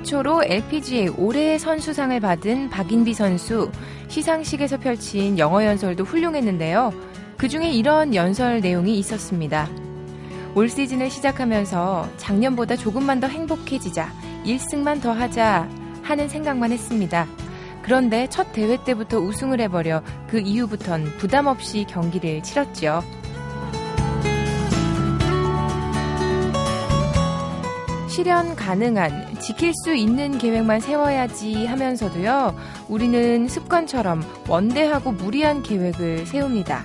최초로 LPGA 올해의 선수상을 받은 박인비 선수 시상식에서 펼친 영어 연설도 훌륭했는데요. 그 중에 이런 연설 내용이 있었습니다. 올 시즌을 시작하면서 작년보다 조금만 더 행복해지자, 1승만 더 하자 하는 생각만 했습니다. 그런데 첫 대회 때부터 우승을 해버려 그 이후부턴 부담 없이 경기를 치렀죠. 실현 가능한, 지킬 수 있는 계획만 세워야지 하면서도요, 우리는 습관처럼 원대하고 무리한 계획을 세웁니다.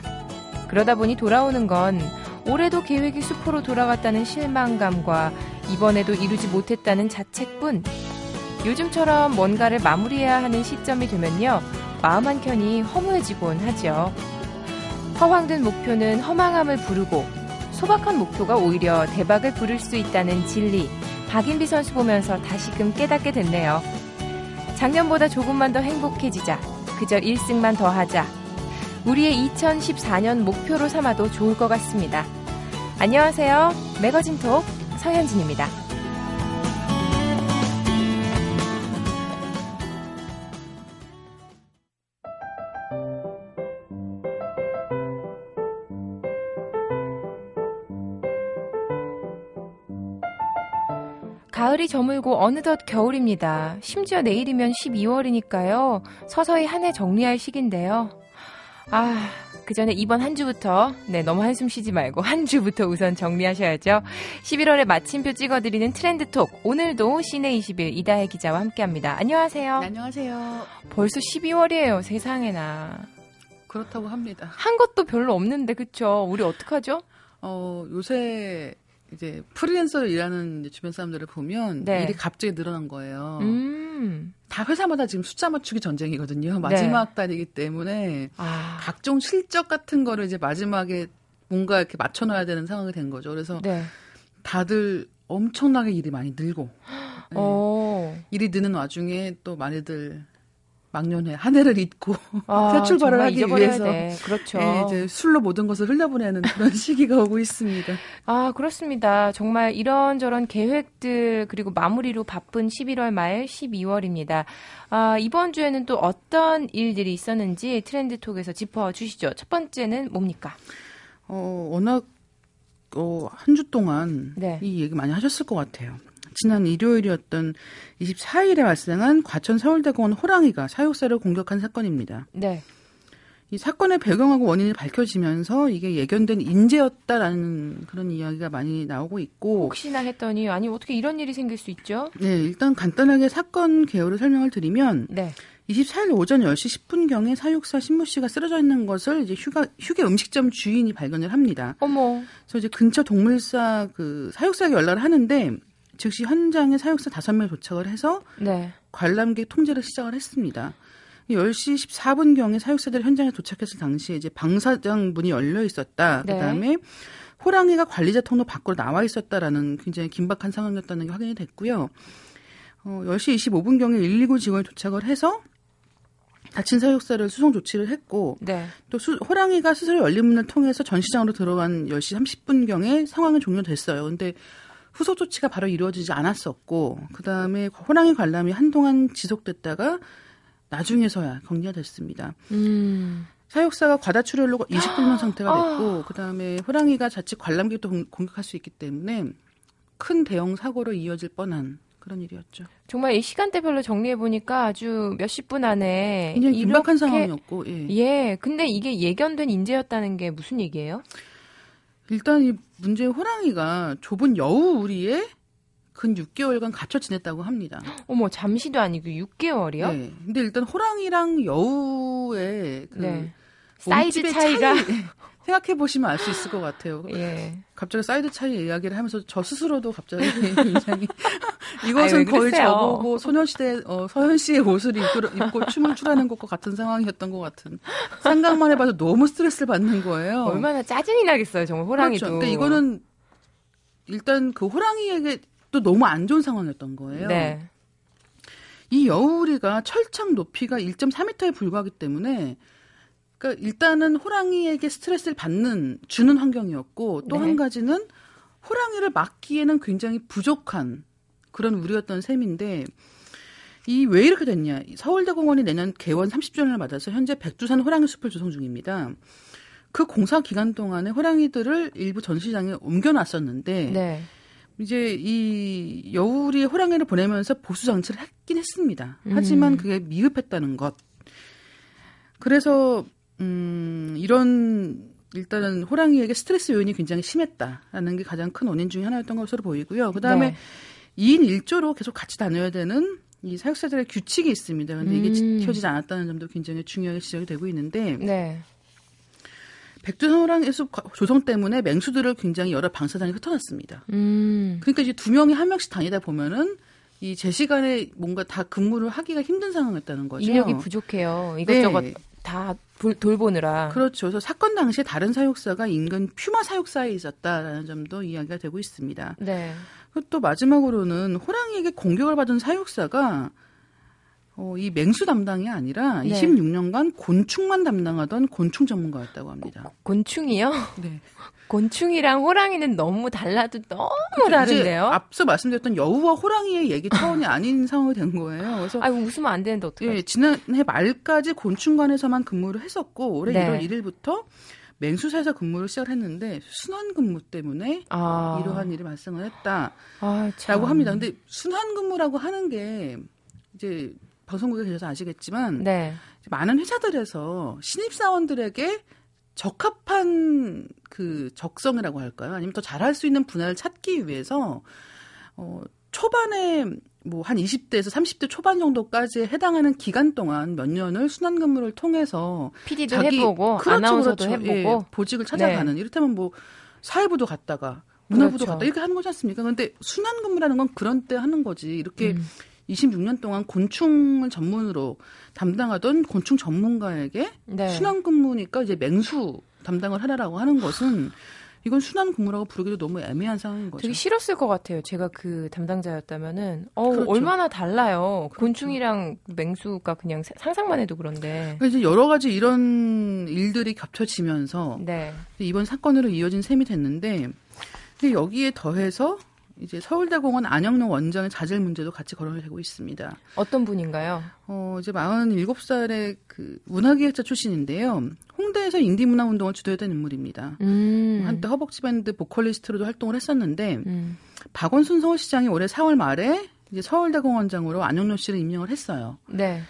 그러다 보니 돌아오는 건 올해도 계획이 수포로 돌아갔다는 실망감과 이번에도 이루지 못했다는 자책뿐. 요즘처럼 뭔가를 마무리해야 하는 시점이 되면요, 마음 한켠이 허무해지곤 하죠. 허황된 목표는 허망함을 부르고, 소박한 목표가 오히려 대박을 부를 수 있다는 진리. 박인비 선수 보면서 다시금 깨닫게 됐네요. 작년보다 조금만 더 행복해지자. 그저 1승만 더 하자. 우리의 2014년 목표로 삼아도 좋을 것 같습니다. 안녕하세요. 매거진 톡 서현진입니다. 가을이 저물고 어느덧 겨울입니다. 심지어 내일이면 12월이니까요. 서서히 한 해 정리할 시기인데요. 아, 그 전에 이번 한 주부터, 네, 너무 한숨 쉬지 말고 한 주부터 우선 정리하셔야죠. 11월에 마침표 찍어드리는 트렌드 톡. 오늘도 시내 20일 이다혜 기자와 함께 합니다. 안녕하세요. 네, 안녕하세요. 벌써 12월이에요, 세상에나. 그렇다고 합니다. 한 것도 별로 없는데, 그쵸? 우리 어떡하죠? 어, 요새 이제 프리랜서로 일하는 주변 사람들을 보면 네. 일이 갑자기 늘어난 거예요. 음. 다 회사마다 지금 숫자 맞추기 전쟁이거든요. 마지막 네. 달이기 때문에 아. 각종 실적 같은 거를 이제 마지막에 뭔가 이렇게 맞춰 놔야 되는 상황이 된 거죠. 그래서 네. 다들 엄청나게 일이 많이 늘고 네. 일이 느는 와중에 또 많이들 막년에 한 해를 잊고 아, 새 출발을 하기 위해서 돼. 그렇죠. 예, 이제 술로 모든 것을 흘려보내는 그런 시기가 오고 있습니다. 아 그렇습니다. 정말 이런저런 계획들 그리고 마무리로 바쁜 11월 말 12월입니다. 아, 이번 주에는 또 어떤 일들이 있었는지 트렌드톡에서 짚어주시죠. 첫 번째는 뭡니까? 어 워낙 어, 한 주 동안 네. 이 얘기 많이 하셨을 것 같아요. 지난 일요일이었던 24일에 발생한 과천 서울대공원 호랑이가 사육사를 공격한 사건입니다. 네. 이 사건의 배경하고 원인이 밝혀지면서 이게 예견된 인재였다라는 그런 이야기가 많이 나오고 있고 혹시나 했더니 아니 어떻게 이런 일이 생길 수 있죠? 네, 일단 간단하게 사건 개요를 설명을 드리면 네. 24일 오전 10시 10분경에 사육사 신모 씨가 쓰러져 있는 것을 이제 휴가 휴게 음식점 주인이 발견을 합니다. 어머. 그래서 이제 근처 동물사 그 사육사에게 연락을 하는데 즉시 현장에 사육사 5명 도착을 해서 네. 관람객 통제를 시작을 했습니다. 10시 14분경에 사육사들이 현장에 도착했을 당시에 이제 방사장 문이 열려 있었다. 네. 그다음에 호랑이가 관리자 통로 밖으로 나와 있었다라는 굉장히 긴박한 상황이었다는 게 확인이 됐고요. 어, 10시 25분경에 119 직원이 도착을 해서 다친 사육사를 수송 조치를 했고 네. 또 수, 호랑이가 스스로 열린 문을 통해서 전시장으로 들어간 10시 30분경에 상황은 종료됐어요. 근데 후속 조치가 바로 이루어지지 않았었고 그다음에 호랑이 관람이 한동안 지속됐다가 나중에서야 격리가 됐습니다. 음. 사육사가 과다출혈로 20분명 상태가 됐고 아. 그다음에 호랑이가 자칫 관람객도 공격할 수 있기 때문에 큰 대형 사고로 이어질 뻔한 그런 일이었죠. 정말 이 시간대별로 정리해 보니까 아주 몇십 분 안에 굉장히 긴박한 상황이었고 예. 예. 근데 이게 예견된 인재였다는 게 무슨 얘기예요? 일단 이 문제의 호랑이가 좁은 여우 우리에 근 6개월간 갇혀 지냈다고 합니다. 어머, 잠시도 아니고 6개월이요? 네. 근데 일단 호랑이랑 여우의 그 네. 사이즈 차이가 차이, 생각해 보시면 알 수 있을 것 같아요. 예. 갑자기 사이즈 차이 이야기를 하면서 저 스스로도 갑자기 굉장히 이것은 아유, 거의 저보고 소녀시대 어, 서현 씨의 옷을 입고, 입고 춤을 추라는 것과 같은 상황이었던 것 같은 생각만 해봐도 너무 스트레스를 받는 거예요. 얼마나 짜증이 나겠어요, 정말 호랑이도. 그렇죠. 그러니까 이거는 일단 그 호랑이에게 또 너무 안 좋은 상황이었던 거예요. 네. 이 여우리가 철창 높이가 1.4m에 불과하기 때문에 그러니까 일단은 호랑이에게 스트레스를 받는 주는 환경이었고 또한 네. 가지는 호랑이를 막기에는 굉장히 부족한 그런 우려였던 셈인데 이 왜 이렇게 됐냐? 서울대공원이 내년 개원 30주년을 맞아서 현재 백두산 호랑이 숲을 조성 중입니다. 그 공사 기간 동안에 호랑이들을 일부 전시장에 옮겨놨었는데 네. 이제 이 여울이 호랑이를 보내면서 보수 장치를 했긴 했습니다. 하지만 음. 그게 미흡했다는 것. 그래서 음 이런 일단은 호랑이에게 스트레스 요인이 굉장히 심했다라는 게 가장 큰 원인 중에 하나였던 것으로 보이고요. 그다음에 네. 2인 1조로 계속 같이 다녀야 되는 이 사육사들의 규칙이 있습니다. 근데 이게 음. 지켜지지 않았다는 점도 굉장히 중요하게 지적이 되고 있는데 네. 백두산 호랑이 숲 조성 때문에 맹수들을 굉장히 여러 방사선이 흩어놨습니다. 음. 그러니까 이제 두 명이 한 명씩 다니다 보면은 이 제 시간에 뭔가 다 근무를 하기가 힘든 상황이었다는 거죠. 인력이 부족해요. 이것저것 네. 다 돌보느라. 그렇죠. 그래서 사건 당시에 다른 사육사가 인근 퓨마 사육사에 있었다라는 점도 이야기가 되고 있습니다. 네. 그리고 또 마지막으로는 호랑이에게 공격을 받은 사육사가 어, 이 맹수 담당이 아니라 네. 26년간 곤충만 담당하던 곤충 전문가였다고 합니다. 곤충이요? 네. 곤충이랑 호랑이는 너무 달라도 너무 그렇죠. 다른데요? 앞서 말씀드렸던 여우와 호랑이의 얘기 차원이 아닌 상황이 된 거예요. 그래서 아 웃으면 안 되는데 어떡해? 예, 지난해 말까지 곤충관에서만 근무를 했었고 올해 네. 1월 1일부터 맹수사에서 근무를 시작을 했는데 순환 근무 때문에 아. 이러한 일이 발생을 했다라고 아, 합니다. 근데 순환 근무라고 하는 게 이제 방송국에 계셔서 아시겠지만 네. 많은 회사들에서 신입 사원들에게 적합한 그 적성이라고 할까요? 아니면 더 잘할 수 있는 분야를 찾기 위해서 어 초반에 뭐 한 20대에서 30대 초반 정도까지 해당하는 기간 동안 몇 년을 순환 근무를 통해서 PD도 자기, 해보고 그렇죠, 아나운서도 그렇죠. 해보고 예, 보직을 찾아가는 네. 이를테면 뭐 사회부도 갔다가 문화부도 그렇죠. 갔다 이렇게 하는 거지 않습니까? 근데 순환 근무라는 건 그런 때 하는 거지. 이렇게 음. 26년 동안 곤충을 전문으로 담당하던 곤충 전문가에게 네. 순환 근무니까 이제 맹수 담당을 하라라고 하는 것은 이건 순환 근무라고 부르기도 너무 애매한 상황인 거죠. 되게 싫었을 것 같아요. 제가 그 담당자였다면은 어 그렇죠. 얼마나 달라요. 그렇죠. 곤충이랑 맹수가 그냥 상상만 해도 그런데. 그러니까 이제 여러 가지 이런 일들이 겹쳐지면서 네. 이번 사건으로 이어진 셈이 됐는데 여기에 더해서 이제 서울대공원 안영로 원장의 자질 문제도 같이 거론이 되고 있습니다. 어떤 분인가요? 어, 이제 47살의 그 문화기획자 출신인데요. 홍대에서 인디문화 운동을 주도했던 인물입니다. 음. 한때 허벅지 밴드 보컬리스트로도 활동을 했었는데 음. 박원순 서울시장이 올해 4월 말에 이제 서울대공원장으로 안영로 씨를 임명을 했어요. 네.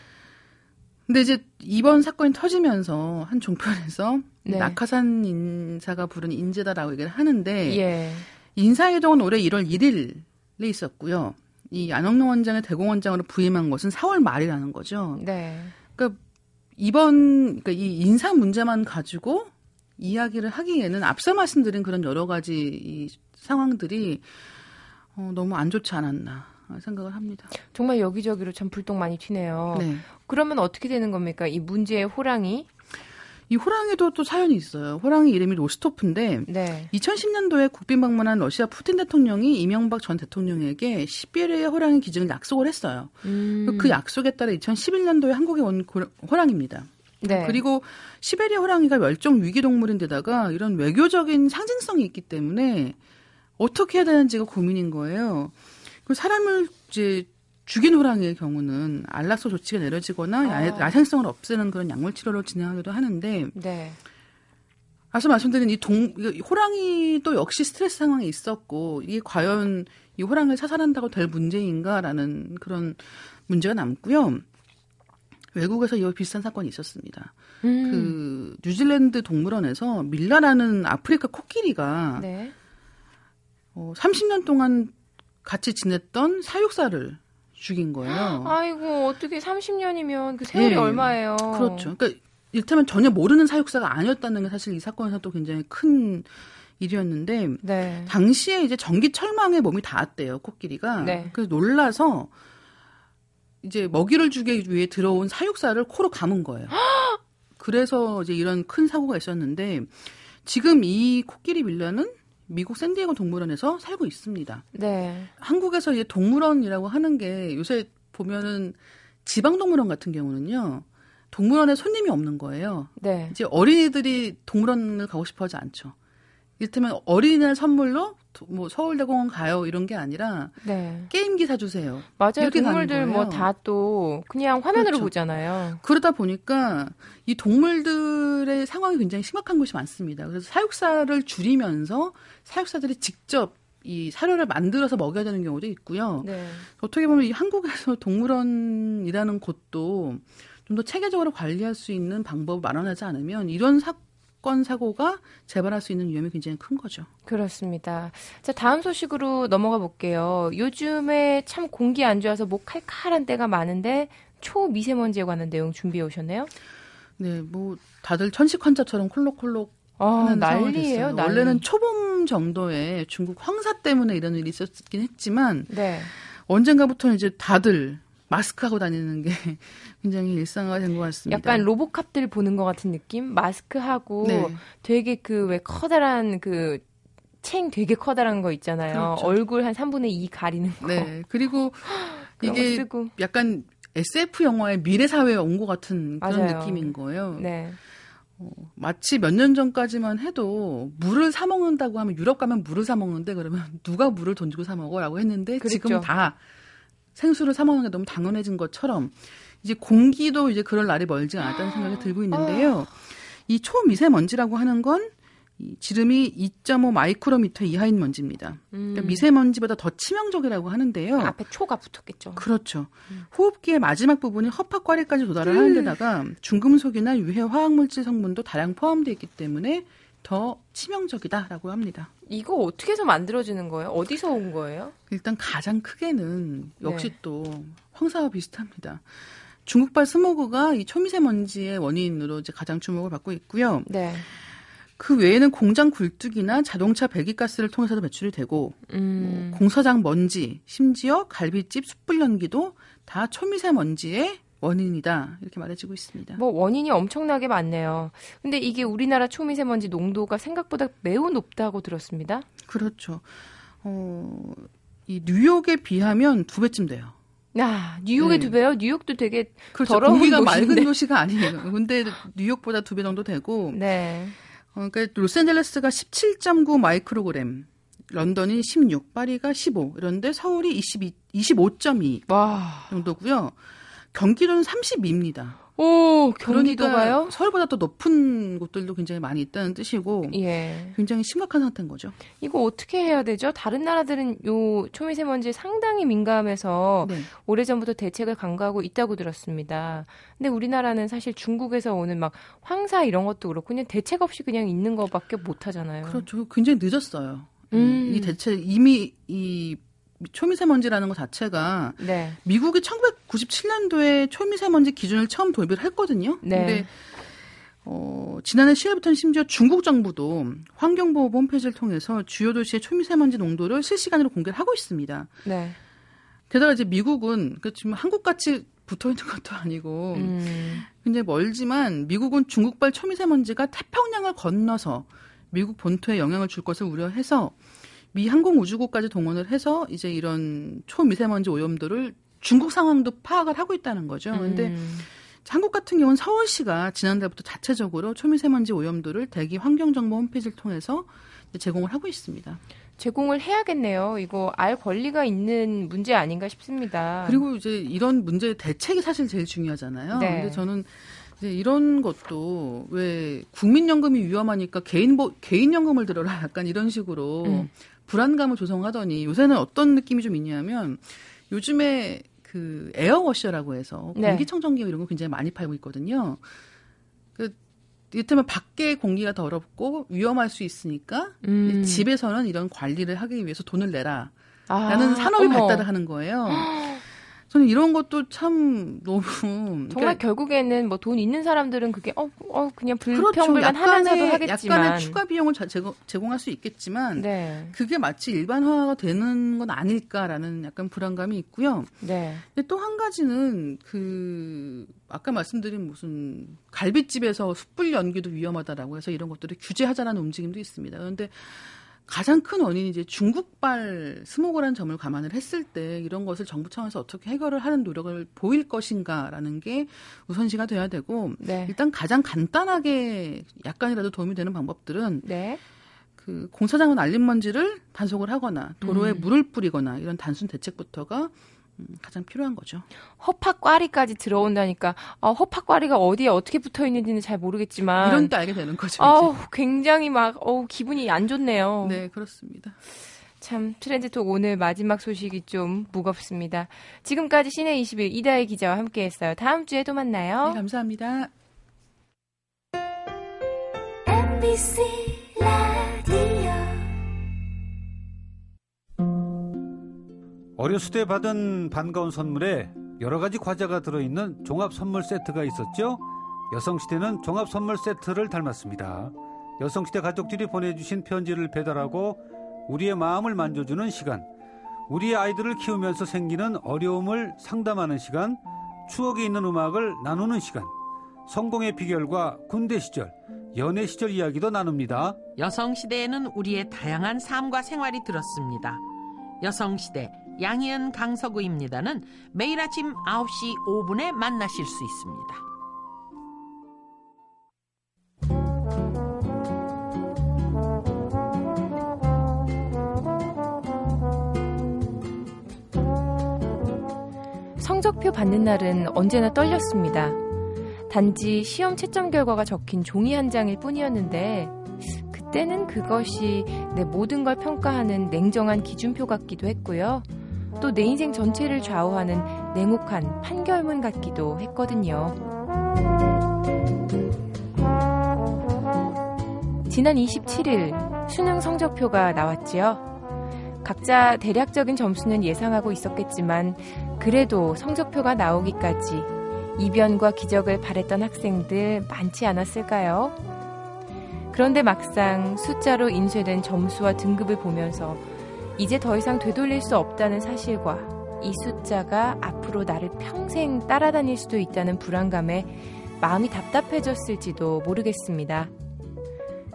근데 이제 이번 사건이 터지면서 한 종편에서 네. 낙하산 인사가 부른 인재다라고 얘기를 하는데 예. 인사이동은 올해 1월 1일에 있었고요. 이 안영로 원장을 대공원장으로 부임한 것은 4월 말이라는 거죠. 네. 그러니까 이번 그러니까 이 인사 문제만 가지고 이야기를 하기에는 앞서 말씀드린 그런 여러 가지 이 상황들이 어, 너무 안 좋지 않았나 생각을 합니다. 정말 여기저기로 참 불똥 많이 튀네요. 네. 그러면 어떻게 되는 겁니까? 이 문제의 호랑이 이 호랑이도 또 사연이 있어요. 호랑이 이름이 로스토프인데 네. 2010년도에 국빈 방문한 러시아 푸틴 대통령이 이명박 전 대통령에게 시베리아 호랑이 기증을 약속을 했어요. 음. 그 약속에 따라 2011년도에 한국에 온 호랑입니다. 네. 그리고 시베리아 호랑이가 멸종 위기 동물인데다가 이런 외교적인 상징성이 있기 때문에 어떻게 해야 되는지가 고민인 거예요. 그 사람을 이제 죽인 호랑이의 경우는 안락소 조치가 내려지거나 어. 야생성을 없애는 그런 약물 치료를 진행하기도 하는데 네. 앞서 말씀드린 이 동, 호랑이도 역시 스트레스 상황에 있었고 이게 과연 이 호랑이를 사살한다고 될 문제인가라는 그런 문제가 남고요. 외국에서 이와 비슷한 사건이 있었습니다. 음. 그 뉴질랜드 동물원에서 밀라라는 아프리카 코끼리가 네. 어, 30년 동안 같이 지냈던 사육사를 죽인 거예요. 아이고 어떻게 30년이면 그 세월이 네. 얼마예요? 그렇죠. 그러니까 일테면 전혀 모르는 사육사가 아니었다는 게 사실 이 사건에서 또 굉장히 큰 일이었는데 네. 당시에 이제 전기 철망에 몸이 닿았대요 코끼리가. 네. 그래서 놀라서 이제 먹이를 주기 위해 들어온 사육사를 코로 감은 거예요. 그래서 이제 이런 큰 사고가 있었는데 지금 이 코끼리 밀라는 미국 샌디에고 동물원에서 살고 있습니다. 네. 한국에서 이제 동물원이라고 하는 게 요새 보면은 지방 동물원 같은 경우는요. 동물원에 손님이 없는 거예요. 네. 이제 어린이들이 동물원을 가고 싶어 하지 않죠. 이를테면 어린이날 선물로 뭐 서울대공원 가요 이런 게 아니라 네. 게임기 사주세요. 맞아요. 동물들 뭐 다 또 그냥 화면으로 그렇죠. 보잖아요. 그러다 보니까 이 동물들의 상황이 굉장히 심각한 곳이 많습니다. 그래서 사육사를 줄이면서 사육사들이 직접 이 사료를 만들어서 먹여야 되는 경우도 있고요. 네. 어떻게 보면 이 한국에서 동물원이라는 곳도 좀 더 체계적으로 관리할 수 있는 방법을 마련하지 않으면 이런 사, 사건 사고가 재발할 수 있는 위험이 굉장히 큰 거죠. 그렇습니다. 자 다음 소식으로 넘어가 볼게요. 요즘에 참 공기 안 좋아서 목 칼칼한 때가 많은데 초미세먼지에 관한 내용 준비해 오셨네요. 네, 뭐 다들 천식 환자처럼 콜록콜록 아, 하는 난리예요. 난리. 원래는 초봄 정도에 중국 황사 때문에 이런 일이 있었긴 했지만 네. 언젠가부터는 이제 다들 마스크 하고 다니는 게 굉장히 일상화된 것 같습니다. 약간 로보캅들 보는 것 같은 느낌? 마스크 하고 네. 되게 그 왜 커다란 그 챙 되게 커다란 거 있잖아요. 그렇죠. 얼굴 한 3분의 2 가리는 거. 네. 그리고 이게 약간 SF 영화의 미래 사회에 온 것 같은 그런 맞아요. 느낌인 거예요. 네. 어, 마치 몇 년 전까지만 해도 물을 사 먹는다고 하면 유럽 가면 물을 사 먹는데 그러면 누가 물을 돈 주고 사 먹어라고 했는데 그렇죠. 지금 다 생수를 사 먹는 게 너무 당연해진 것처럼 이제 공기도 이제 그럴 날이 멀지 않았다는 생각이 들고 있는데요. 이 초미세먼지라고 하는 건이 지름이 2.5 마이크로미터 이하인 먼지입니다. 그러니까 음. 그러니까 미세먼지보다 더 치명적이라고 하는데요. 앞에 초가 붙었겠죠. 그렇죠. 음. 호흡기의 마지막 부분이 허파과리까지 도달을 음. 하는 데다가 중금속이나 유해 화학물질 성분도 다량 포함되어 있기 때문에 더 치명적이다라고 합니다. 이거 어떻게 해서 만들어지는 거예요? 어디서 온 거예요? 일단 가장 크게는 역시 네. 또 황사와 비슷합니다. 중국발 스모그가 이 초미세먼지의 원인으로 이제 가장 주목을 받고 있고요. 네. 그 외에는 공장 굴뚝이나 자동차 배기가스를 통해서도 배출이 되고 음. 뭐 공사장 먼지, 심지어 갈비집 숯불 연기도 다 초미세먼지의 원인이다 이렇게 말해지고 있습니다. 뭐 원인이 엄청나게 많네요. 근데 이게 우리나라 초미세먼지 농도가 생각보다 매우 높다고 들었습니다. 그렇죠. 어, 이 뉴욕에 비하면 두 배쯤 돼요. 아, 뉴욕에 네. 두 배요? 뉴욕도 되게 그렇죠. 더러운 공기가 도시인데. 맑은 도시가 아니에요. 근데 뉴욕보다 두 배 정도 되고. 네. 어, 그러니까 로스앤젤레스가 17.9 마이크로그램, 런던이 16, 파리가 15, 이런데 서울이 22, 25.2 와. 정도고요. 경기도는 32입니다. 오, 경기도가요? 서울보다 더 높은 곳들도 굉장히 많이 있다는 뜻이고, 예. 굉장히 심각한 상태인 거죠. 이거 어떻게 해야 되죠? 다른 나라들은 요 초미세먼지에 상당히 민감해서 네. 오래전부터 대책을 강구하고 있다고 들었습니다. 근데 우리나라는 사실 중국에서 오는 막 황사 이런 것도 그렇고 그냥 대책 없이 그냥 있는 것밖에 못 하잖아요. 그렇죠. 굉장히 늦었어요. 음. 이 대책 이미 이 초미세먼지라는 것 자체가 네. 미국이 1997년도에 초미세먼지 기준을 처음 도입을 했거든요. 네. 근데 어, 지난해 10월부터는 심지어 중국 정부도 환경보호부 홈페이지를 통해서 주요 도시의 초미세먼지 농도를 실시간으로 공개를 하고 있습니다. 네. 게다가 이제 미국은 그 지금 한국같이 붙어 있는 것도 아니고 음. 굉장히 멀지만 미국은 중국발 초미세먼지가 태평양을 건너서 미국 본토에 영향을 줄 것을 우려해서 미 항공우주국까지 동원을 해서 이제 이런 초미세먼지 오염도를 중국 상황도 파악을 하고 있다는 거죠. 그런데 음. 한국 같은 경우는 서울시가 지난달부터 자체적으로 초미세먼지 오염도를 대기 환경정보 홈페이지를 통해서 제공을 하고 있습니다. 제공을 해야겠네요. 이거 알 권리가 있는 문제 아닌가 싶습니다. 그리고 이제 이런 문제 대책이 사실 제일 중요하잖아요. 네. 근데 저는 이제 이런 것도 왜 국민연금이 위험하니까 개인 보, 개인연금을 들어라 약간 이런 식으로 음. 불안감을 조성하더니 요새는 어떤 느낌이 좀 있냐면 요즘에 그 에어워셔라고 해서 네. 공기청정기 이런 거 굉장히 많이 팔고 있거든요. 그 이를테면 밖에 공기가 더럽고 위험할 수 있으니까 음. 집에서는 이런 관리를 하기 위해서 돈을 내라. 라는 아, 산업이 어머. 발달을 하는 거예요. 저는 이런 것도 참 너무 정말 그러니까, 결국에는 뭐 돈 있는 사람들은 그게 어, 어 그냥 불평불만 그렇죠. 하면서도 하겠지만 약간의 추가 비용을 제공, 제공할 수 있겠지만 네. 그게 마치 일반화가 되는 건 아닐까라는 약간 불안감이 있고요. 네. 근데 또 한 가지는 그 아까 말씀드린 무슨 갈비집에서 숯불 연기도 위험하다라고 해서 이런 것들을 규제하자라는 움직임도 있습니다. 그런데 가장 큰 원인이 이제 중국발 스모그라는 점을 감안을 했을 때 이런 것을 정부 차원에서 어떻게 해결을 하는 노력을 보일 것인가라는 게 우선시가 돼야 되고 네. 일단 가장 간단하게 약간이라도 도움이 되는 방법들은 네. 그 공사장은 알림 먼지를 단속을 하거나 도로에 음. 물을 뿌리거나 이런 단순 대책부터가 음, 가장 필요한 거죠. 허파꽈리까지 들어온다니까 어, 허파꽈리가 어디에 어떻게 붙어 있는지는 잘 모르겠지만 이런 때 알게 되는 거죠. 어, 굉장히 막 어, 기분이 안 좋네요. 네, 그렇습니다. 참 트렌드톡 오늘 마지막 소식이 좀 무겁습니다. 지금까지 시내 21 이다혜 기자와 함께했어요. 다음 주에 또 만나요. 네, 감사합니다. MBC 라디오 어렸을 때 받은 반가운 선물에 여러 가지 과자가 들어있는 종합 선물 세트가 있었죠. 여성시대는 종합 선물 세트를 닮았습니다. 여성시대 가족들이 보내주신 편지를 배달하고 우리의 마음을 만져주는 시간, 우리의 아이들을 키우면서 생기는 어려움을 상담하는 시간, 추억이 있는 음악을 나누는 시간, 성공의 비결과 군대 시절, 연애 시절 이야기도 나눕니다. 여성시대에는 우리의 다양한 삶과 생활이 들었습니다. 여성시대 양희은 강서구입니다는 매일 아침 9시 5분에 만나실 수 있습니다. 성적표 받는 날은 언제나 떨렸습니다. 단지 시험 채점 결과가 적힌 종이 한 장일 뿐이었는데 그때는 그것이 내 모든 걸 평가하는 냉정한 기준표 같기도 했고요. 또 내 인생 전체를 좌우하는 냉혹한 판결문 같기도 했거든요. 지난 27일 수능 성적표가 나왔지요. 각자 대략적인 점수는 예상하고 있었겠지만 그래도 성적표가 나오기까지 이변과 기적을 바랬던 학생들 많지 않았을까요? 그런데 막상 숫자로 인쇄된 점수와 등급을 보면서 이제 더 이상 되돌릴 수 없다는 사실과 이 숫자가 앞으로 나를 평생 따라다닐 수도 있다는 불안감에 마음이 답답해졌을지도 모르겠습니다.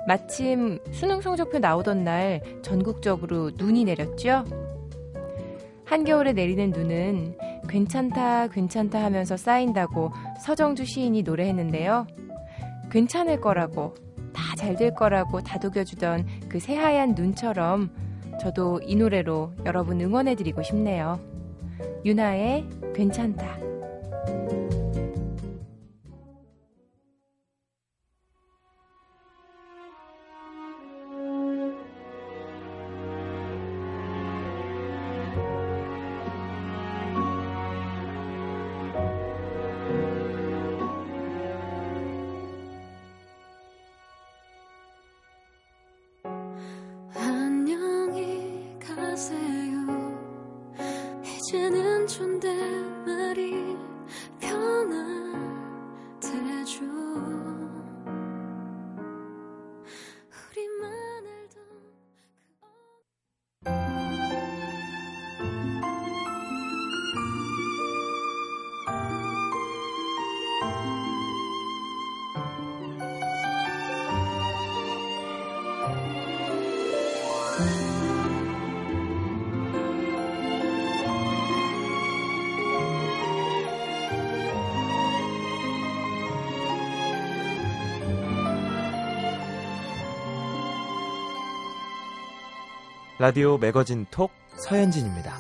마침 수능 성적표 나오던 날 전국적으로 눈이 내렸죠? 한겨울에 내리는 눈은 괜찮다, 괜찮다 하면서 쌓인다고 서정주 시인이 노래했는데요. 괜찮을 거라고, 다 잘 될 거라고 다독여주던 그 새하얀 눈처럼 저도 이 노래로 여러분 응원해드리고 싶네요. 유나의 괜찮다. 라디오 매거진 톡 서현진입니다.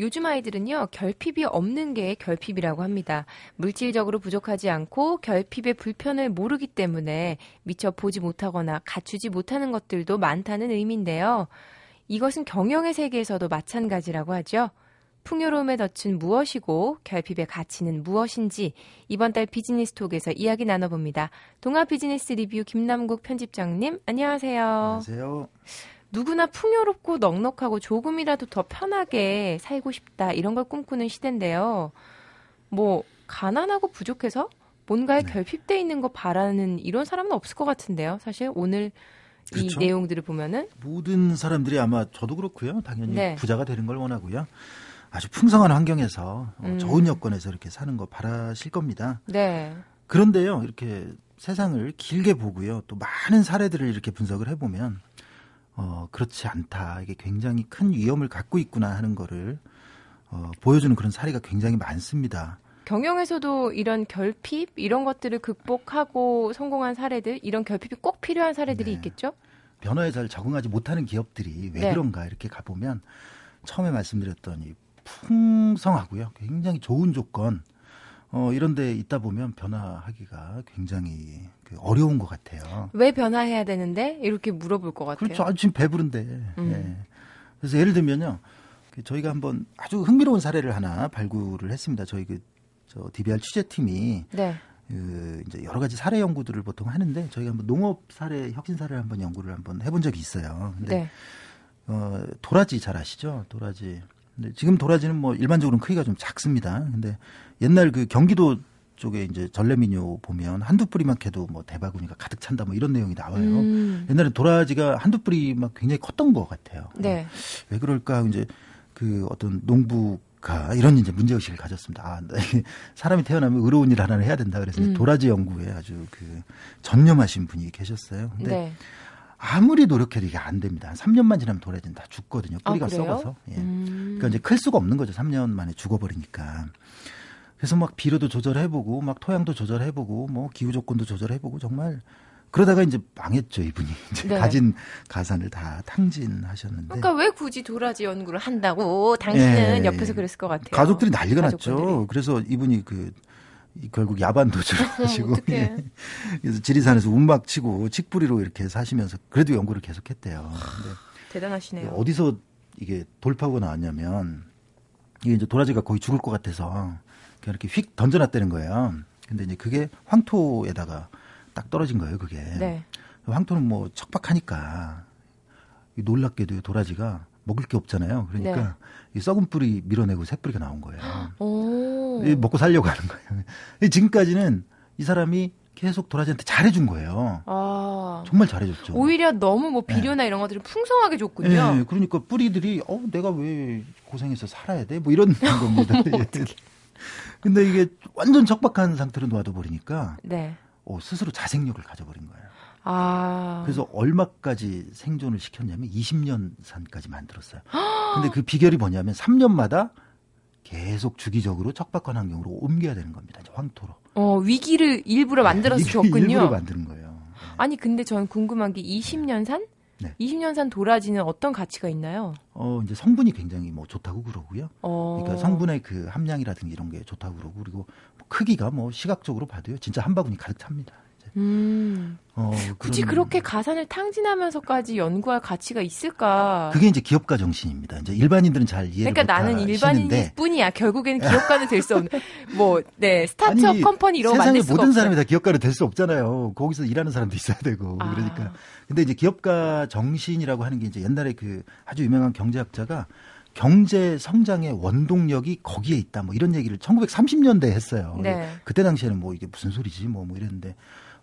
요즘 아이들은요, 결핍이 없는 게 결핍이라고 합니다. 물질적으로 부족하지 않고 결핍의 불편을 모르기 때문에 미처 보지 못하거나 갖추지 못하는 것들도 많다는 의미인데요. 이것은 경영의 세계에서도 마찬가지라고 하죠. 풍요로움의 덫은 무엇이고 결핍의 가치는 무엇인지 이번 달 비즈니스 톡에서 이야기 나눠봅니다. 동아 비즈니스 리뷰 김남국 편집장님 안녕하세요. 안녕하세요. 누구나 풍요롭고 넉넉하고 조금이라도 더 편하게 살고 싶다 이런 걸 꿈꾸는 시대인데요. 뭐 가난하고 부족해서 뭔가에 네. 결핍돼 있는 거 바라는 이런 사람은 없을 것 같은데요. 사실 오늘 그렇죠. 이 내용들을 보면은 모든 사람들이 아마 저도 그렇고요. 당연히 네. 부자가 되는 걸 원하고요. 아주 풍성한 환경에서 어, 음. 좋은 여건에서 이렇게 사는 거 바라실 겁니다. 네. 그런데요, 이렇게 세상을 길게 보고요, 또 많은 사례들을 이렇게 분석을 해보면 어, 그렇지 않다. 이게 굉장히 큰 위험을 갖고 있구나 하는 거를 어, 보여주는 그런 사례가 굉장히 많습니다. 경영에서도 이런 결핍 이런 것들을 극복하고 성공한 사례들 이런 결핍이 꼭 필요한 사례들이 네. 있겠죠? 변화에 잘 적응하지 못하는 기업들이 왜 네. 그런가 이렇게 가보면 처음에 말씀드렸던 이 풍성하고요. 굉장히 좋은 조건 어, 이런 데 있다 보면 변화하기가 굉장히 그 어려운 것 같아요. 왜 변화해야 되는데? 이렇게 물어볼 것 같아요. 그렇죠. 아, 지금 배부른데. 음. 예. 그래서 예를 들면요. 그 저희가 한번 아주 흥미로운 사례를 하나 발굴을 했습니다. 저희 그, 저 DBR 취재팀이. 네. 그 이제 여러 가지 사례 연구들을 보통 하는데 저희가 한번 농업 사례 혁신 사례를 한번 연구를 한번 해본 적이 있어요. 근데 네. 어 도라지 잘 아시죠? 도라지. 근데 지금 도라지는 뭐 일반적으로는 크기가 좀 작습니다. 근데 옛날 그 경기도 쪽에 이제 전래민요 보면 한두 뿌리만 캐도 뭐 대바구니가 가득 찬다 뭐 이런 내용이 나와요. 음. 옛날에 도라지가 한두 뿌리 막 굉장히 컸던 것 같아요. 네. 왜 그럴까 이제 그 어떤 농부 가 이런 이제 문제 의식을 가졌습니다. 아, 사람이 태어나면 의로운 일 하나를 해야 된다. 그래서 음. 도라지 연구에 아주 그 전념하신 분이 계셨어요. 근데 네. 아무리 노력해도 이게 안 됩니다. 3년만 지나면 도라지는 다 죽거든요. 뿌리가 아, 썩어서. 예. 음. 그러니까 이제 클 수가 없는 거죠. 3년 만에 죽어버리니까. 그래서 막 비료도 조절해보고 막 토양도 조절해보고 뭐 기후 조건도 조절해보고 정말 그러다가 이제 망했죠 이분이 이제 네. 가진 가산을 다 탕진하셨는데. 그러니까 왜 굳이 도라지 연구를 한다고 당신은 네. 옆에서 그랬을 것 같아요. 가족들이 난리가 가족분들이. 났죠. 그래서 이분이 그 결국 야반 도주를 하시고 예. 그래서 지리산에서 운막 치고 칡뿌리로 이렇게 사시면서 그래도 연구를 계속했대요. 대단하시네요. 어디서 이게 돌파구가 나왔냐면 이게 이제 도라지가 거의 죽을 것 같아서 이렇게 휙 던져놨다는 거예요. 근데 이제 그게 황토에다가 딱 떨어진 거예요. 그게 네. 황토는 뭐 척박하니까 놀랍게도 도라지가 먹을 게 없잖아요. 그러니까 네. 이 썩은 뿌리 밀어내고 새 뿌리가 나온 거예요. 오. 먹고 살려고 하는 거예요. 지금까지는 이 사람이 계속 도라지한테 잘해준 거예요. 아. 정말 잘해줬죠. 오히려 너무 뭐 비료나 네. 이런 것들을 풍성하게 줬군요. 네, 그러니까 뿌리들이 어 내가 왜 고생해서 살아야 돼? 뭐 이런 겁니다. 근데 이게 완전 적박한 상태로 놔둬버리니까 네. 어, 스스로 자생력을 가져버린 거예요. 아. 그래서 얼마까지 생존을 시켰냐면 20년 산까지 만들었어요. 근데 그 비결이 뭐냐면 3년마다 계속 주기적으로 척박한 환경으로 옮겨야 되는 겁니다. 황토로. 어, 위기를 일부러 만들어서 네, 줬군요. 일부러 만드는 거예요. 네. 아니, 근데 저는 궁금한 게 20년 산? 네. 20년 산 도라지는 어떤 가치가 있나요? 어, 이제 성분이 굉장히 뭐 좋다고 그러고요. 어... 그러니까 성분의 그 함량이라든지 이런 게 좋다고 그러고 그리고 뭐 크기가 뭐 시각적으로 봐도요. 진짜 한 바구니 가득 찹니다. 음. 어, 굳이 그런... 그렇게 가산을 탕진하면서까지 연구할 가치가 있을까? 그게 이제 기업가 정신입니다. 이제 일반인들은 잘 이해를 그러니까 나는 일반인일 뿐이야. 결국에는 기업가는 될 수 없는. 뭐, 네, 스타트업 아니, 컴퍼니 이런 수가 모든 사람이 다 기업가는 될수 없잖아요. 거기서 일하는 사람도 있어야 되고. 아. 그러니까. 근데 이제 기업가 정신이라고 하는 게 이제 옛날에 그 아주 유명한 경제학자가 경제 성장의 원동력이 거기에 있다. 뭐 이런 얘기를 1930년대에 했어요. 네. 그때 당시에는 뭐 이게 무슨 소리지 뭐, 뭐 이랬는데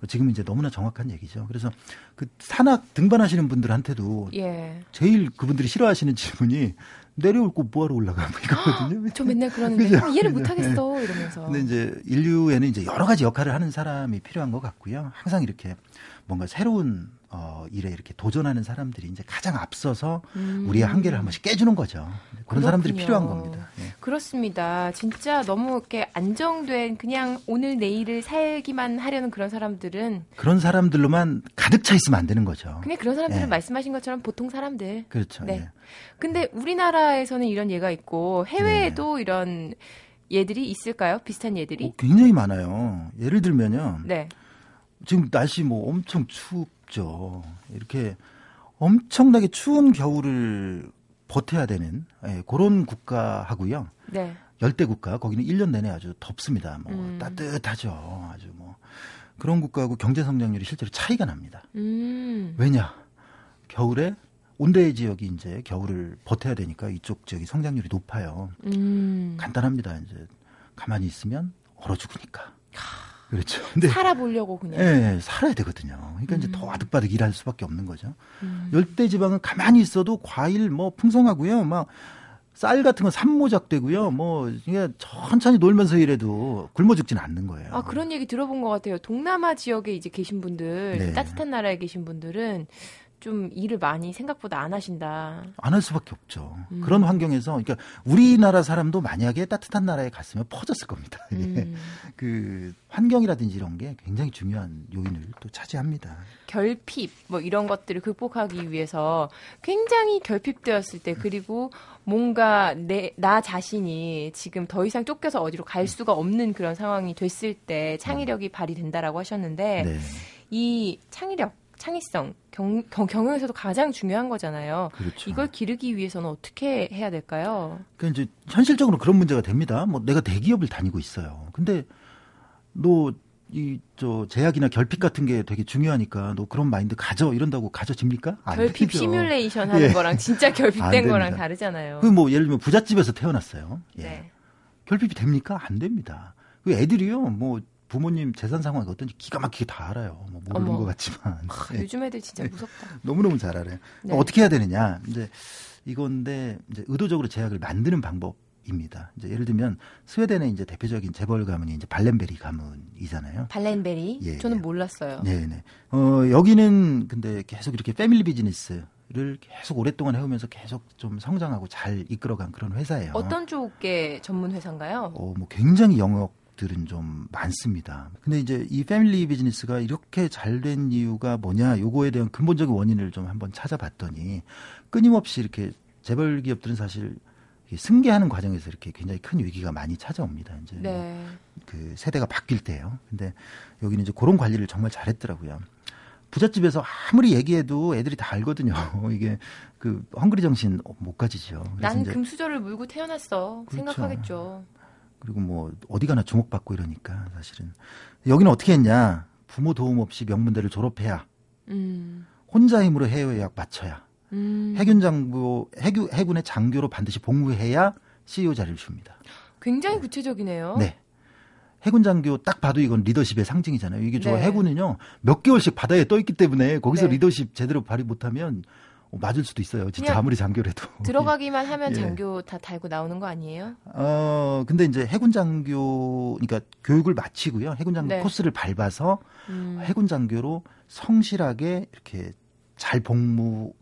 지금 이제 너무나 정확한 얘기죠. 그래서 그 산악 등반하시는 분들한테도 예. 제일 그분들이 싫어하시는 질문이 내려올 거 뭐하러 올라가 뭐 이거거든요. 저 맨날 그러는데 그죠? 이해를 못 하겠어 네. 이러면서. 근데 이제 인류에는 이제 여러 가지 역할을 하는 사람이 필요한 것 같고요. 항상 이렇게 뭔가 새로운 어, 일에 이렇게 도전하는 사람들이 이제 가장 앞서서 음. 우리의 한계를 한 번씩 깨주는 거죠. 그런 그렇군요. 사람들이 필요한 겁니다. 네. 그렇습니다. 진짜 너무 이렇게 안정된 그냥 오늘 내일을 살기만 하려는 그런 사람들은 그런 사람들로만 가득 차 있으면 안 되는 거죠. 그냥 그런 사람들은 네. 말씀하신 것처럼 보통 사람들. 그렇죠. 네. 네. 근데 우리나라에서는 이런 예가 있고 해외에도 네. 이런 예들이 있을까요? 비슷한 예들이? 어, 굉장히 많아요. 예를 들면요. 네. 지금 날씨 뭐 엄청 춥죠. 이렇게 엄청나게 추운 겨울을 버텨야 되는 예, 그런 국가하고요. 네. 열대 국가 거기는 1년 내내 아주 덥습니다. 뭐 음. 따뜻하죠. 아주 뭐 그런 국가하고 경제 성장률이 실제로 차이가 납니다. 음. 왜냐? 겨울에 온대 지역이 이제 겨울을 버텨야 되니까 이쪽 지역이 성장률이 높아요. 음. 간단합니다. 이제 가만히 있으면 얼어 죽으니까. 그렇죠. 근데 살아보려고 그냥. 예, 살아야 되거든요. 그러니까 음. 이제 더 아득바득 일할 수밖에 없는 거죠. 음. 열대 지방은 가만히 있어도 과일 뭐 풍성하고요. 막 쌀 같은 건 산모작되고요. 뭐 그냥 천천히 놀면서 일해도 굶어 죽지는 않는 거예요. 아 그런 얘기 들어본 것 같아요. 동남아 지역에 이제 계신 분들 네. 따뜻한 나라에 계신 분들은 좀 일을 많이 생각보다 안 하신다. 안 할 수밖에 없죠. 음. 그런 환경에서 그러니까 우리나라 사람도 만약에 따뜻한 나라에 갔으면 퍼졌을 겁니다. 음. 그 환경이라든지 이런 게 굉장히 중요한 요인을 또 차지합니다. 결핍 뭐 이런 것들을 극복하기 위해서 굉장히 결핍되었을 때 그리고 뭔가 내 나 자신이 지금 더 이상 쫓겨서 어디로 갈 수가 없는 그런 상황이 됐을 때 창의력이 발휘된다라고 하셨는데 네. 이 창의력 창의성, 경, 경, 경영에서도 가장 중요한 거잖아요. 그렇죠. 이걸 기르기 위해서는 어떻게 해야 될까요? 그러니까 이제 현실적으로 그런 문제가 됩니다. 뭐 내가 대기업을 다니고 있어요. 근데 너 이 저 제약이나 결핍 같은 게 되게 중요하니까 너 그런 마인드 가져 이런다고 가져집니까? 결핍 되죠. 시뮬레이션 하는 예. 거랑 진짜 결핍된 거랑 다르잖아요. 그 뭐 예를 들면 부잣집에서 태어났어요. 예. 네. 결핍이 됩니까? 안 됩니다. 그 애들이요. 뭐 부모님 재산 상황이 어떤지 기가 막히게 다 알아요. 뭐 모르는 어머. 것 같지만. 아, 요즘 애들 진짜 무섭다. 너무너무 잘 알아요. 네. 어떻게 해야 되느냐. 이제 이건데 이제 의도적으로 제약을 만드는 방법입니다. 이제 예를 들면 스웨덴의 이제 대표적인 재벌 가문이 이제 발렌베리 가문이잖아요. 발렌베리? 예, 저는 몰랐어요. 네, 네. 어, 여기는 근데 계속 이렇게 패밀리 비즈니스 를 계속 오랫동안 해오면서 계속 좀 성장하고 잘 이끌어간 그런 회사예요. 어떤 쪽의 전문 회사인가요? 어, 뭐 굉장히 영역 들은 좀 많습니다. 근데 이제 이 패밀리 비즈니스가 이렇게 잘 된 이유가 뭐냐, 요거에 대한 근본적인 원인을 좀 한번 찾아봤더니 끊임없이 이렇게 재벌 기업들은 사실 승계하는 과정에서 이렇게 굉장히 큰 위기가 많이 찾아옵니다. 이제 네. 그 세대가 바뀔 때요. 근데 여기는 이제 그런 관리를 정말 잘했더라고요. 부잣집에서 아무리 얘기해도 애들이 다 알거든요. 이게 그 헝그리 정신 못 가지죠. 난 금수저를 물고 태어났어. 그렇죠. 생각하겠죠. 그리고 뭐 어디 가나 주목받고 이러니까 사실은 여기는 어떻게 했냐 부모 도움 없이 명문대를 졸업해야 음. 혼자 힘으로 해외 약 맞춰야 음. 해군 장부 해군 해군의 장교로 반드시 복무해야 CEO 자리를 줍니다. 굉장히 구체적이네요. 네. 해군 장교 딱 봐도 이건 리더십의 상징이잖아요. 이게 저 네. 해군은요 몇 개월씩 바다에 떠 있기 때문에 거기서 네. 리더십 제대로 발휘 못하면 어, 맞을 수도 있어요. 진짜 아무리 장교래도. 들어가기만 하면 예. 장교 다 달고 나오는 거 아니에요? 어, 근데 이제 해군 장교, 그러니까 교육을 마치고요. 해군 장교 네. 코스를 밟아서 음. 해군 장교로 성실하게 이렇게 잘 복무했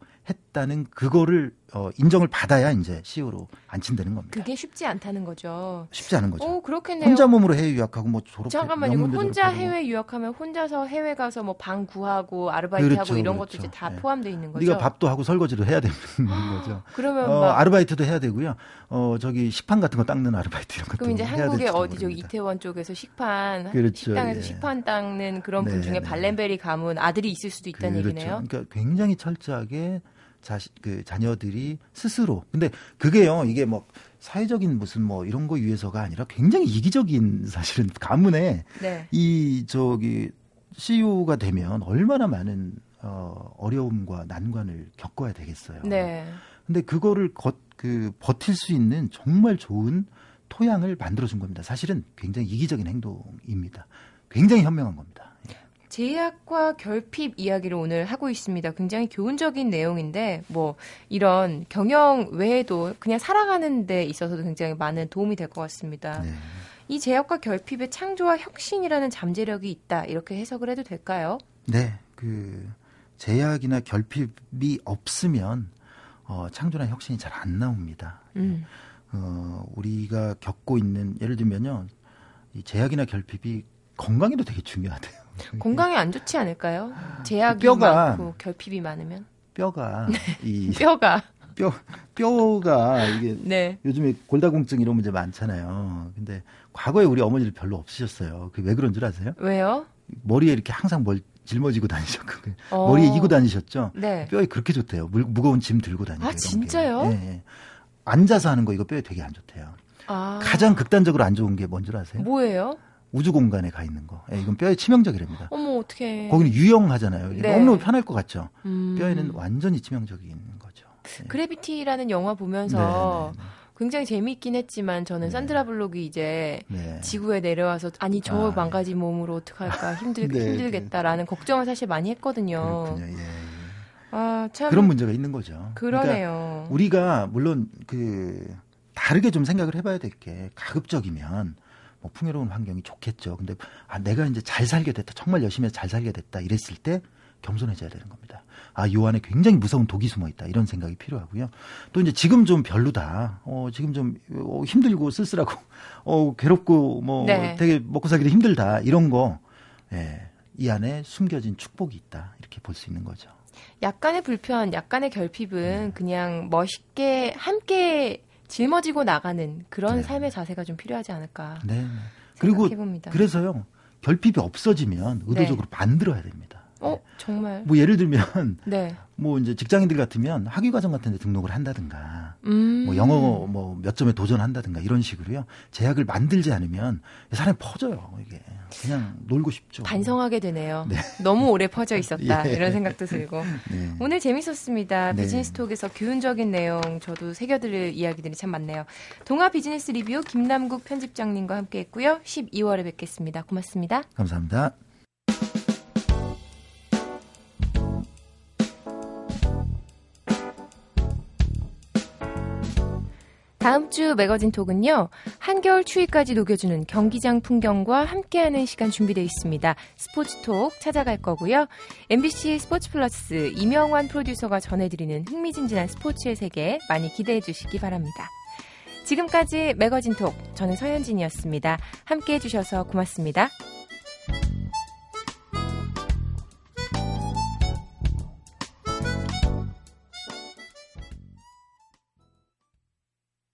다는 그거를 어, 인정을 받아야 이제 CEO로 안친다는 겁니다. 그게 쉽지 않다는 거죠. 쉽지 않은 거죠. 오, 그렇겠네요. 혼자 몸으로 해외 유학하고 뭐 졸업. 잠깐만요. 혼자 해외 유학하면 혼자서 해외 가서 뭐 방 구하고 아르바이트하고 그렇죠, 이런 그렇죠. 것도 이제 다 네. 포함되어 있는 거죠. 네가 밥도 하고 설거지도 해야 되는 거죠. 그러면 어, 아르바이트도 해야 되고요. 어 저기 식판 같은 거 닦는 아르바이트 이런 것도 그럼 이제 한국의 어디 저기 이태원 쪽에서 식판 그렇죠, 식당에서 예. 식판 닦는 그런 분 네, 중에 네. 발렌베리 가문 아들이 있을 수도 있다는 그렇죠. 얘기네요. 그러니까 굉장히 철저하게 자식 그 자녀들이 스스로 근데 그게요 이게 뭐 사회적인 무슨 뭐 이런 거 위해서가 아니라 굉장히 이기적인 사실은 가문에 네. 이 저기 CEO가 되면 얼마나 많은 어 어려움과 난관을 겪어야 되겠어요. 네. 근데 그거를 겉, 그 버틸 수 있는 정말 좋은 토양을 만들어 준 겁니다. 사실은 굉장히 이기적인 행동입니다. 굉장히 현명한 겁니다. 제약과 결핍 이야기를 오늘 하고 있습니다. 굉장히 교훈적인 내용인데 뭐 이런 경영 외에도 그냥 살아가는 데 있어서도 굉장히 많은 도움이 될 것 같습니다. 네. 이 제약과 결핍의 창조와 혁신이라는 잠재력이 있다 이렇게 해석을 해도 될까요? 네, 그 제약이나 결핍이 없으면 어, 창조나 혁신이 잘 안 나옵니다. 음. 어, 우리가 겪고 있는 예를 들면요, 이 제약이나 결핍이 건강에도 되게 중요하대요. 건강에 안 좋지 않을까요? 제약이 뼈가, 많고 결핍이 많으면 뼈가 네. 이 뼈가 뼈 뼈가 이게 네. 요즘에 골다공증 이런 문제 많잖아요. 근데 과거에 우리 어머니들 별로 없으셨어요. 그왜 그런 줄 아세요? 왜요? 머리에 이렇게 항상 뭘 짊어지고 다니셨고 어. 머리에 이고 다니셨죠. 네. 뼈에 그렇게 좋대요. 물, 무거운 짐 들고 다니고. 아 진짜요? 네, 네. 앉아서 하는 거 이거 뼈에 되게 안 좋대요. 아. 가장 극단적으로 안 좋은 게 뭔 줄 아세요? 뭐예요? 우주 공간에 가 있는 거. 예, 이건 뼈에 치명적이랍니다. 어머 어떻게? 거기는 유용하잖아요. 네. 너무너무 편할 것 같죠. 음. 뼈에는 완전히 치명적인 거죠. 예. 그래비티라는 영화 보면서 네네네. 네, 네. 굉장히 재미있긴 했지만 저는 네. 산드라 블록이 이제 네. 지구에 내려와서 아니 저 아, 망가진 몸으로 어떡할까 힘들 네, 힘들겠다라는 걱정을 사실 많이 했거든요. 그렇군요. 예. 아, 참 그런 문제가 있는 거죠. 그러네요. 그러니까 우리가 물론 그 다르게 좀 생각을 해봐야 될 게 가급적이면 뭐 풍요로운 환경이 좋겠죠. 근데 아 내가 이제 잘 살게 됐다. 정말 열심히 해서 잘 살게 됐다. 이랬을 때 겸손해져야 되는 겁니다. 아, 요 안에 굉장히 무서운 독이 숨어 있다. 이런 생각이 필요하고요. 또 이제 지금 좀 별로다. 어, 지금 좀 어, 힘들고 쓸쓸하고, 어, 괴롭고, 뭐, 네. 되게 먹고 살기도 힘들다. 이런 거, 예, 이 안에 숨겨진 축복이 있다. 이렇게 볼 수 있는 거죠. 약간의 불편, 약간의 결핍은 네. 그냥 멋있게 함께 짊어지고 나가는 그런 네. 삶의 자세가 좀 필요하지 않을까. 네. 그리고 해봅니다. 그래서요 결핍이 없어지면 의도적으로 네. 만들어야 됩니다. 어, 정말. 뭐 예를 들면 네. 뭐 이제 직장인들 같으면 학위 과정 같은 데 등록을 한다든가 음. 뭐 영어 뭐 몇 점에 도전한다든가 이런 식으로요. 제약을 만들지 않으면 사람이 퍼져요. 이게 그냥 놀고 싶죠. 반성하게 되네요. 네. 너무 오래 퍼져 있었다. 예. 이런 생각도 들고. 네. 오늘 재밌었습니다. 네. 비즈니스 톡에서 교훈적인 내용 저도 새겨들을 이야기들이 참 많네요. 동아 비즈니스 리뷰 김남국 편집장님과 함께 했고요. 12월에 뵙겠습니다. 고맙습니다. 감사합니다. 다음 주 매거진 톡은요, 한겨울 추위까지 녹여주는 경기장 풍경과 함께하는 시간 준비되어 있습니다. 스포츠 톡 찾아갈 거고요. MBC 스포츠 플러스 이명환 프로듀서가 전해드리는 흥미진진한 스포츠의 세계 많이 기대해 주시기 바랍니다. 지금까지 매거진 톡, 저는 서현진이었습니다. 함께 해 주셔서 고맙습니다.